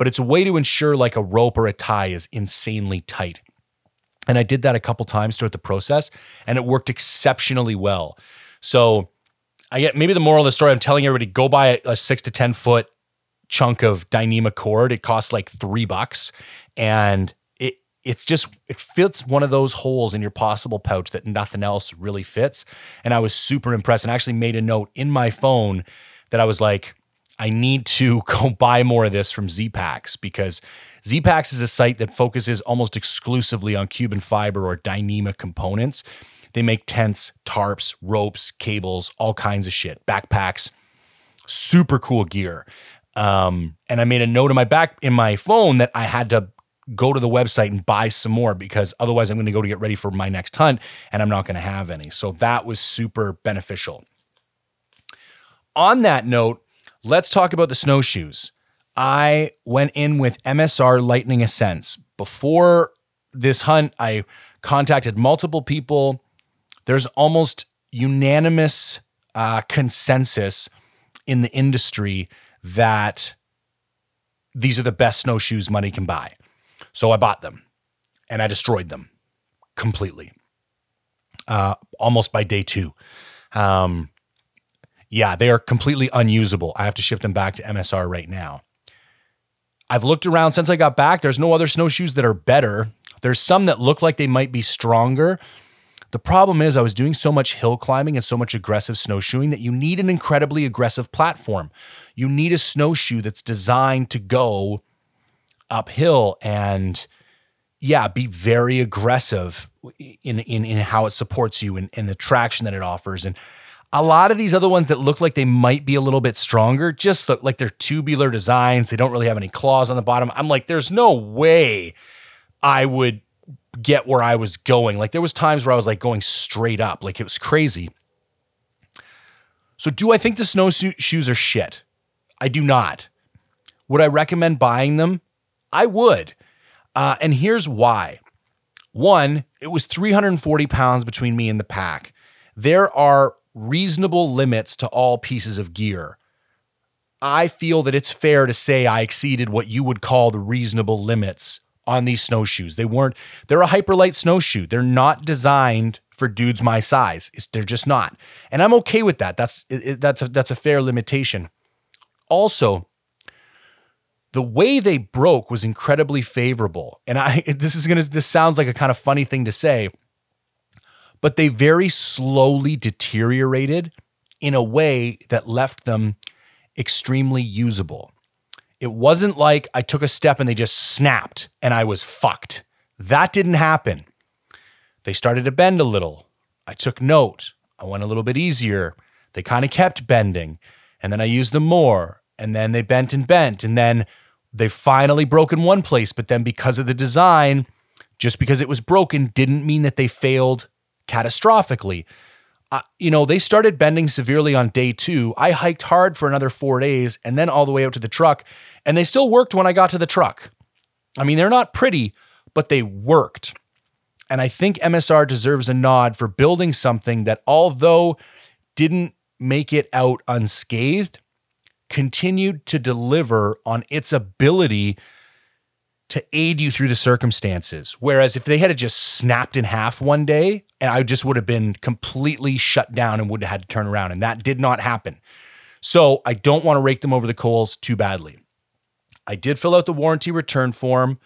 but it's a way to ensure like a rope or a tie is insanely tight. And I did that a couple times throughout the process, and it worked exceptionally well. So I get maybe the moral of the story. I'm telling everybody go buy a, a six to ten foot chunk of Dyneema cord. It costs like three bucks, and it it's just it fits one of those holes in your possible pouch that nothing else really fits. And I was super impressed, and I actually made a note in my phone that I was like, I need to (laughs) go buy more of this from Z-Packs because Z-Packs is a site that focuses almost exclusively on Cuben fiber or Dyneema components. They make tents, tarps, ropes, cables, all kinds of shit, backpacks, super cool gear. Um, and I made a note in my back in my phone that I had to go to the website and buy some more because otherwise I'm going to go to get ready for my next hunt and I'm not going to have any. So that was super beneficial. On that note, let's talk about the snowshoes. I went in with MSR Lightning Ascents. Before this hunt, I contacted multiple people. There's almost unanimous uh, consensus in the industry that these are the best snowshoes money can buy. So I bought them and I destroyed them completely, uh, almost by day two. Um, yeah, they are completely unusable. I have to ship them back to MSR right now. I've looked around since I got back. There's no other snowshoes that are better. There's some that look like they might be stronger. The problem is, I was doing so much hill climbing and so much aggressive snowshoeing that you need an incredibly aggressive platform. You need a snowshoe that's designed to go uphill and, yeah, be very aggressive in in, in how it supports you and, and the traction that it offers. And a lot of these other ones that look like they might be a little bit stronger just look like they're tubular designs. They don't really have any claws on the bottom. I'm like, there's no way I would get where I was going. Like there was times where I was like going straight up, like it was crazy. So do I think the snowsuit shoes are shit? I do not. Would I recommend buying them? I would. Uh, and here's why. One, it was 340 pounds between me and the pack. There are reasonable limits to all pieces of gear. I feel that it's fair to say I exceeded what you would call the reasonable limits on these snowshoes. They weren't, they're a hyperlight snowshoe. They're not designed for dudes my size. It's, they're just not. And I'm okay with that. That's, it, that's, a, that's a fair limitation. Also, the way they broke was incredibly favorable. And I, (laughs) this is going to, this sounds like a kind of funny thing to say, but they very slowly deteriorated in a way that left them extremely usable. It wasn't like I took a step and they just snapped and I was fucked. That didn't happen. They started to bend a little. I took note. I went a little bit easier. They kind of kept bending. And then I used them more. And then they bent and bent. And then they finally broke in one place. But then because of the design, just because it was broken didn't mean that they failed catastrophically. Uh, you know, they started bending severely on day two. I hiked hard for another four days and then all the way out to the truck, and they still worked when I got to the truck. I mean, they're not pretty, but they worked. And I think MSR deserves a nod for building something that, although didn't make it out unscathed, continued to deliver on its ability to aid you through the circumstances. Whereas if they had just snapped in half one day, and I just would have been completely shut down and would have had to turn around. And that did not happen. So I don't want to rake them over the coals too badly. I did fill out the warranty return form.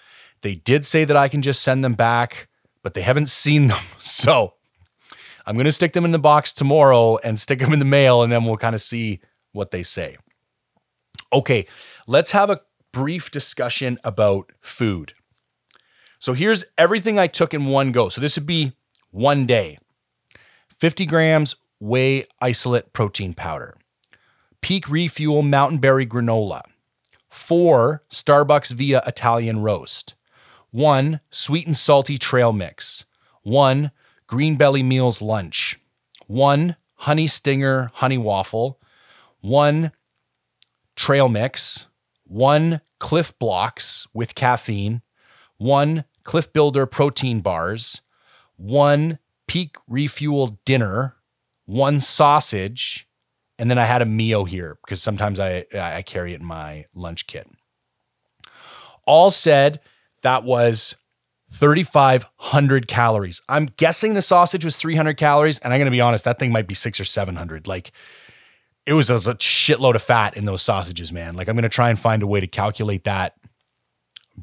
They did say that I can just send them back, but they haven't seen them. (laughs) So I'm going to stick them in the box tomorrow and stick them in the mail, and then we'll kind of see what they say. Okay, let's have a brief discussion about food. So here's everything I took in one go. So this would be one day 50 grams whey isolate protein powder, peak refuel mountain berry granola, four Starbucks Via Italian roast, one sweet and salty trail mix, one Green Belly Meals lunch, one honey stinger honey waffle, one trail mix, one Clif Bloks with caffeine, one Clif Builder protein bars, one peak refuel dinner, one sausage, and then I had a Mio here because sometimes I I carry it in my lunch kit. All said, that was 3,500 calories. I'm guessing the sausage was 300 calories. And I'm going to be honest, that thing might be six or 700. Like, it was a, shitload of fat in those sausages, man. Like, I'm to try and find a way to calculate that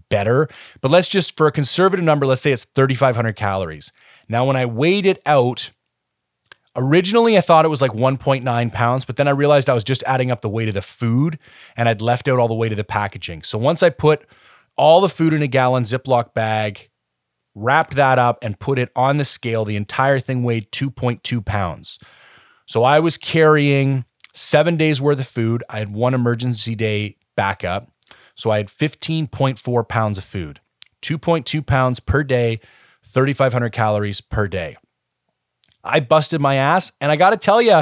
better. But let's just, for a conservative number, let's say it's 3,500 calories. Now, when I weighed it out, originally I thought it was like 1.9 pounds, but then I realized I was just adding up the weight of the food and I'd left out all the weight of the packaging. So once I put all the food in a gallon Ziploc bag, wrapped that up, and put it on the scale, the entire thing weighed 2.2 pounds. So I was carrying seven days worth of food. I had one emergency day backup. So I had 15.4 pounds of food, 2.2 pounds per day, 3,500 calories per day. I busted my ass, and I got to tell you,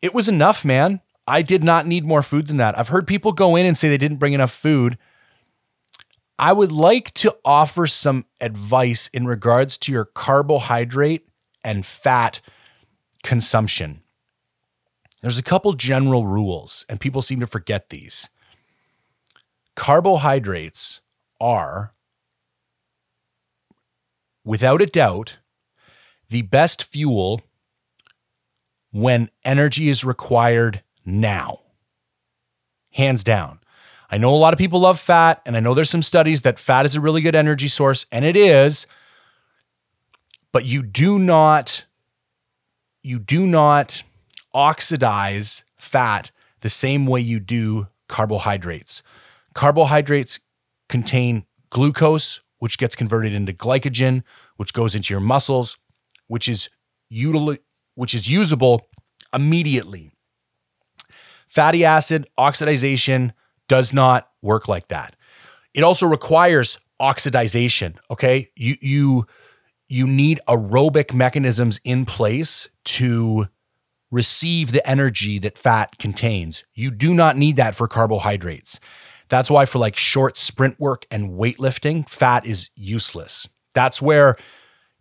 it was enough, man. I did not need more food than that. I've heard people go in and say they didn't bring enough food. I would like to offer some advice in regards to your carbohydrate and fat consumption. There's a couple general rules, and people seem to forget these. Carbohydrates are, without a doubt, the best fuel when energy is required now. Hands down. I know a lot of people love fat, and I know there's some studies that fat is a really good energy source, and it is. But you do not, you do not oxidize fat the same way you do carbohydrates. Carbohydrates contain glucose, which gets converted into glycogen, which goes into your muscles, which is util- which is usable immediately. Fatty acid oxidation does not work like that. It also requires oxidization, okay? You you you need aerobic mechanisms in place to receive the energy that fat contains. You do not need that for carbohydrates. That's why for like short sprint work and weightlifting, fat is useless. That's where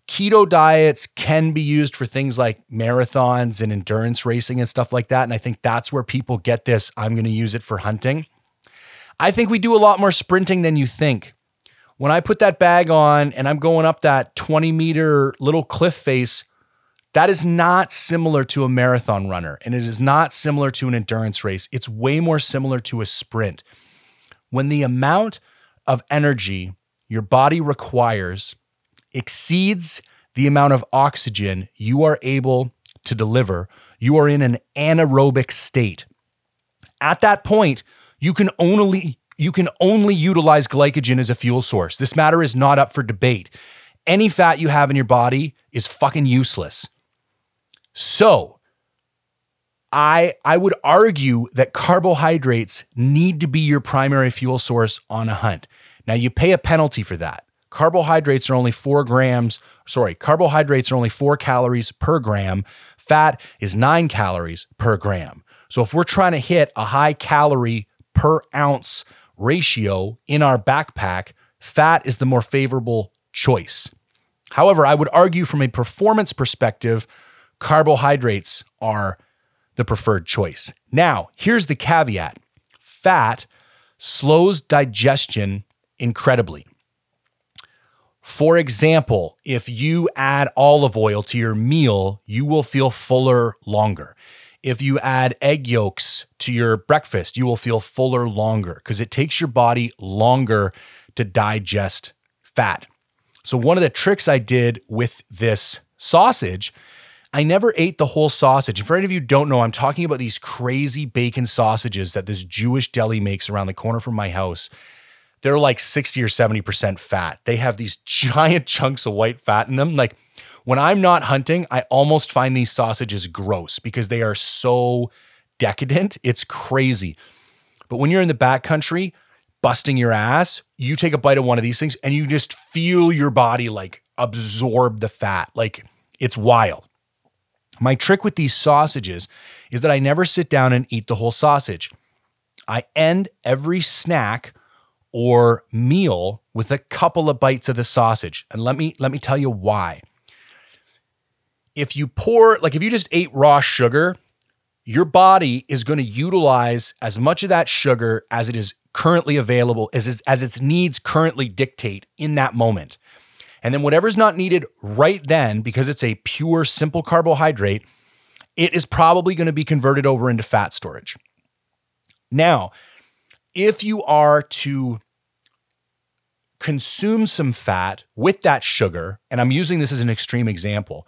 keto diets can be used for things like marathons and endurance racing and stuff like that. And I think that's where people get this I'm going to use it for hunting. I think we do a lot more sprinting than you think. When I put that bag on and I'm going up that 20 meter little cliff face, that is not similar to a marathon runner and it is not similar to an endurance race. It's way more similar to a sprint. When the amount of energy your body requires exceeds the amount of oxygen you are able to deliver, you are in an anaerobic state. At that point, you can only you can only utilize glycogen as a fuel source. This matter is not up for debate. Any fat you have in your body is fucking useless. So, I I would argue that carbohydrates need to be your primary fuel source on a hunt. Now you pay a penalty for that. Carbohydrates are only 4 grams, sorry, carbohydrates are only 4 calories per gram. Fat is 9 calories per gram. So if we're trying to hit a high calorie per ounce ratio in our backpack, fat is the more favorable choice. However, I would argue from a performance perspective, carbohydrates are the preferred choice. Now, here's the caveat fat slows digestion incredibly. For example, if you add olive oil to your meal, you will feel fuller longer. If you add egg yolks to your breakfast, you will feel fuller longer because it takes your body longer to digest fat. So, one of the tricks I did with this sausage, I never ate the whole sausage. And for any of you don't know, I'm talking about these crazy bacon sausages that this Jewish deli makes around the corner from my house. They're like 60 or 70% fat. They have these (laughs) giant chunks of white fat in them. Like, when I'm not hunting, I almost find these sausages gross because they are so decadent. It's crazy. But when you're in the backcountry, busting your ass, you take a bite of one of these things and you just feel your body like absorb the fat. Like it's wild. My trick with these sausages is that I never sit down and eat the whole sausage. I end every snack or meal with a couple of bites of the sausage. And let me let me tell you why if you pour, like if you just ate raw sugar, your body is going to utilize as much of that sugar as it is currently available, as, as its needs currently dictate in that moment. And then whatever's not needed right then, because it's a pure, simple carbohydrate, it is probably going to be converted over into fat storage. Now, if you are to consume some fat with that sugar, and I'm using this as an extreme example,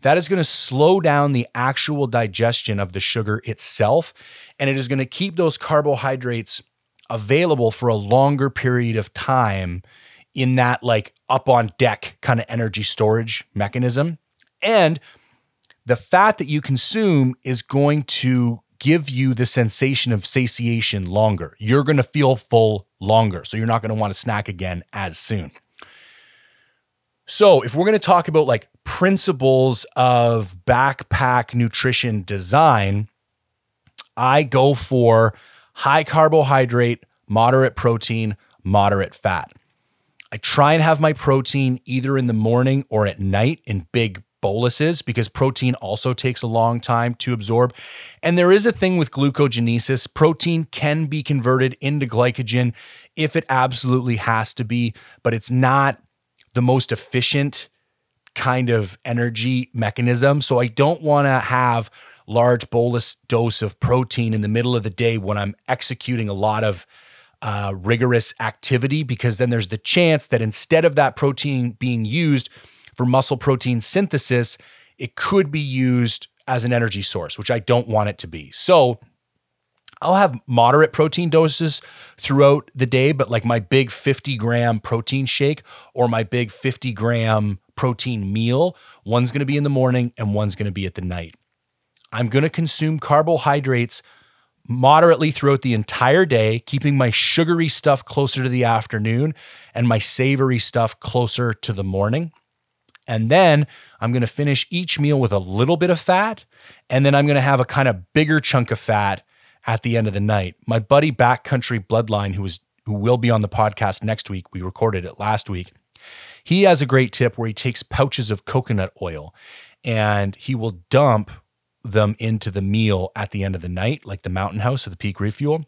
that is going to slow down the actual digestion of the sugar itself. And it is going to keep those carbohydrates available for a longer period of time in that like up on deck kind of energy storage mechanism. And the fat that you consume is going to give you the sensation of satiation longer. You're going to feel full longer. So you're not going to want to snack again as soon. So, if we're going to talk about like principles of backpack nutrition design, I go for high carbohydrate, moderate protein, moderate fat. I try and have my protein either in the morning or at night in big boluses because protein also takes a long time to absorb. And there is a thing with glucogenesis. Protein can be converted into glycogen if it absolutely has to be, but it's not the most efficient kind of energy mechanism. So I don't want to have large bolus dose of protein in the middle of the day when I'm executing a lot of uh, rigorous activity because then there's the chance that instead of that protein being used for muscle protein synthesis, it could be used as an energy source, which I don't want it to be. So I'll have moderate protein doses throughout the day, but like my big 50 gram protein shake or my big 50 gram protein meal, one's gonna be in the morning and one's gonna be at the night. I'm gonna consume carbohydrates moderately throughout the entire day, keeping my sugary stuff closer to the afternoon and my savory stuff closer to the morning. And then I'm going to finish each meal with a little bit of fat. And then I'm going to have a kind of bigger chunk of fat at the end of the night. My buddy Backcountry Bloodline, who is who will be on the podcast next week, we recorded it last week. He has a great tip where he takes pouches of coconut oil and he will dump them into the meal at the end of the night, like the Mountain House or the Peak Refuel.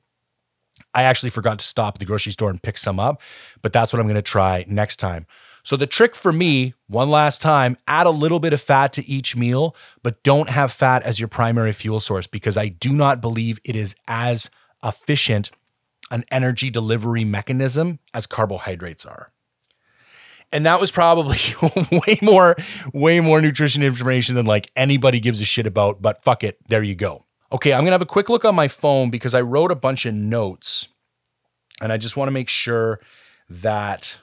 I actually forgot to stop at the grocery store and pick some up, but that's what I'm going to try next time. So the trick for me, one last time, add a little bit of fat to each meal, but don't have fat as your primary fuel source because I do not believe it is as efficient an energy delivery mechanism as carbohydrates are. And that was probably (laughs) way more, way more nutrition information than like anybody gives a shit about, but fuck it. There you go. Okay, I'm gonna have a quick look on my phone because I wrote a bunch of notes and I just wanna make sure that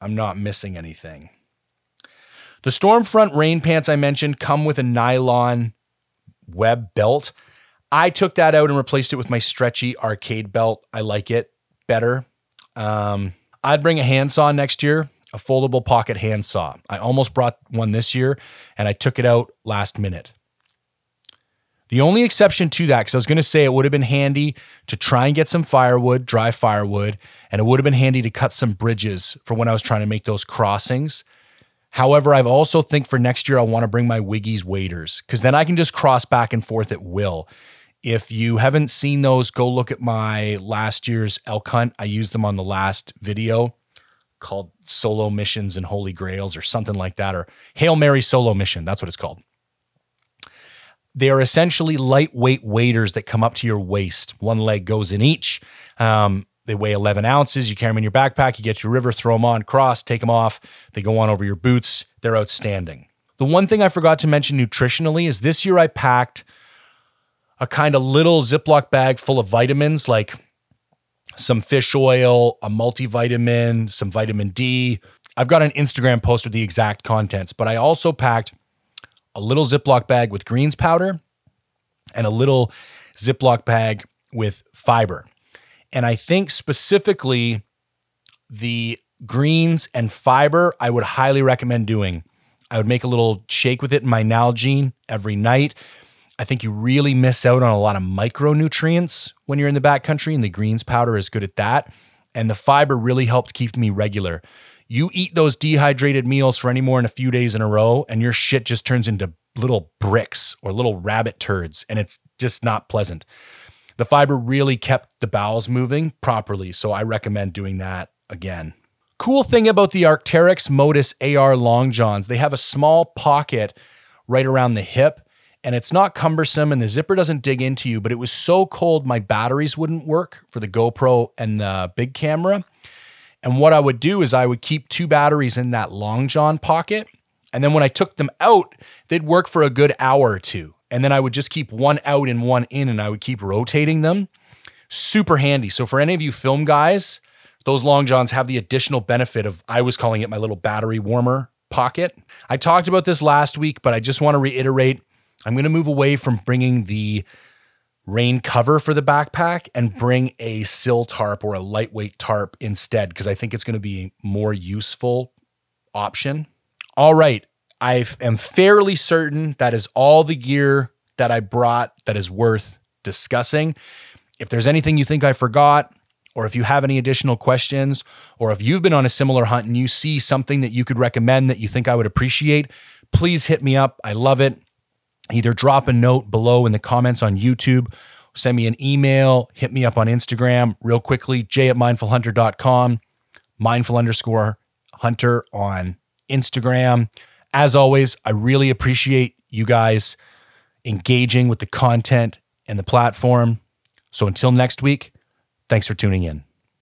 I'm not missing anything. The Stormfront rain pants I mentioned come with a nylon web belt. I took that out and replaced it with my stretchy arcade belt. I like it better. Um, I'd bring a handsaw next year, a foldable pocket handsaw. I almost brought one this year and I took it out last minute. The only exception to that, because I was going to say it would have been handy to try and get some firewood, dry firewood, and it would have been handy to cut some bridges for when I was trying to make those crossings. However, I've also think for next year I want to bring my Wiggies waders because then I can just cross back and forth at will. If you haven't seen those, go look at my last year's elk hunt. I used them on the last video called Solo Missions and Holy Grails or something like that, or Hail Mary Solo Mission. That's what it's called. They are essentially lightweight waders that come up to your waist. One leg goes in each. Um, they weigh 11 ounces. You carry them in your backpack. You get to your river, throw them on, cross, take them off. They go on over your boots. They're outstanding. The one thing I forgot to mention nutritionally is this year I packed a kind of little Ziploc bag full of vitamins like some fish oil, a multivitamin, some vitamin D. I've got an Instagram post with the exact contents, but I also packed a little Ziploc bag with greens powder and a little Ziploc bag with fiber. And I think specifically the greens and fiber, I would highly recommend doing. I would make a little shake with it in my Nalgene every night. I think you really miss out on a lot of micronutrients when you're in the backcountry, and the greens powder is good at that. And the fiber really helped keep me regular. You eat those dehydrated meals for any more than a few days in a row, and your shit just turns into little bricks or little rabbit turds, and it's just not pleasant. The fiber really kept the bowels moving properly, so I recommend doing that again. Cool thing about the Arc'teryx Modus AR Long Johns, they have a small pocket right around the hip and it's not cumbersome and the zipper doesn't dig into you, but it was so cold my batteries wouldn't work for the GoPro and the big camera. And what I would do is I would keep two batteries in that long john pocket. And then when I took them out, they'd work for a good hour or two. And then I would just keep one out and one in and I would keep rotating them. Super handy. So for any of you film guys, those long johns have the additional benefit of I was calling it my little battery warmer pocket. I talked about this last week, but I just want to reiterate I'm going to move away from bringing the rain cover for the backpack and mm-hmm. bring a sill tarp or a lightweight tarp instead because I think it's going to be a more useful option. All right, I am fairly certain that is all the gear that I brought that is worth discussing. If there's anything you think I forgot, or if you have any additional questions, or if you've been on a similar hunt and you see something that you could recommend that you think I would appreciate, please hit me up. I love it either drop a note below in the comments on YouTube, send me an email, hit me up on Instagram real quickly, j at mindfulhunter.com, mindful underscore hunter on Instagram. As always, I really appreciate you guys engaging with the content and the platform. So until next week, thanks for tuning in.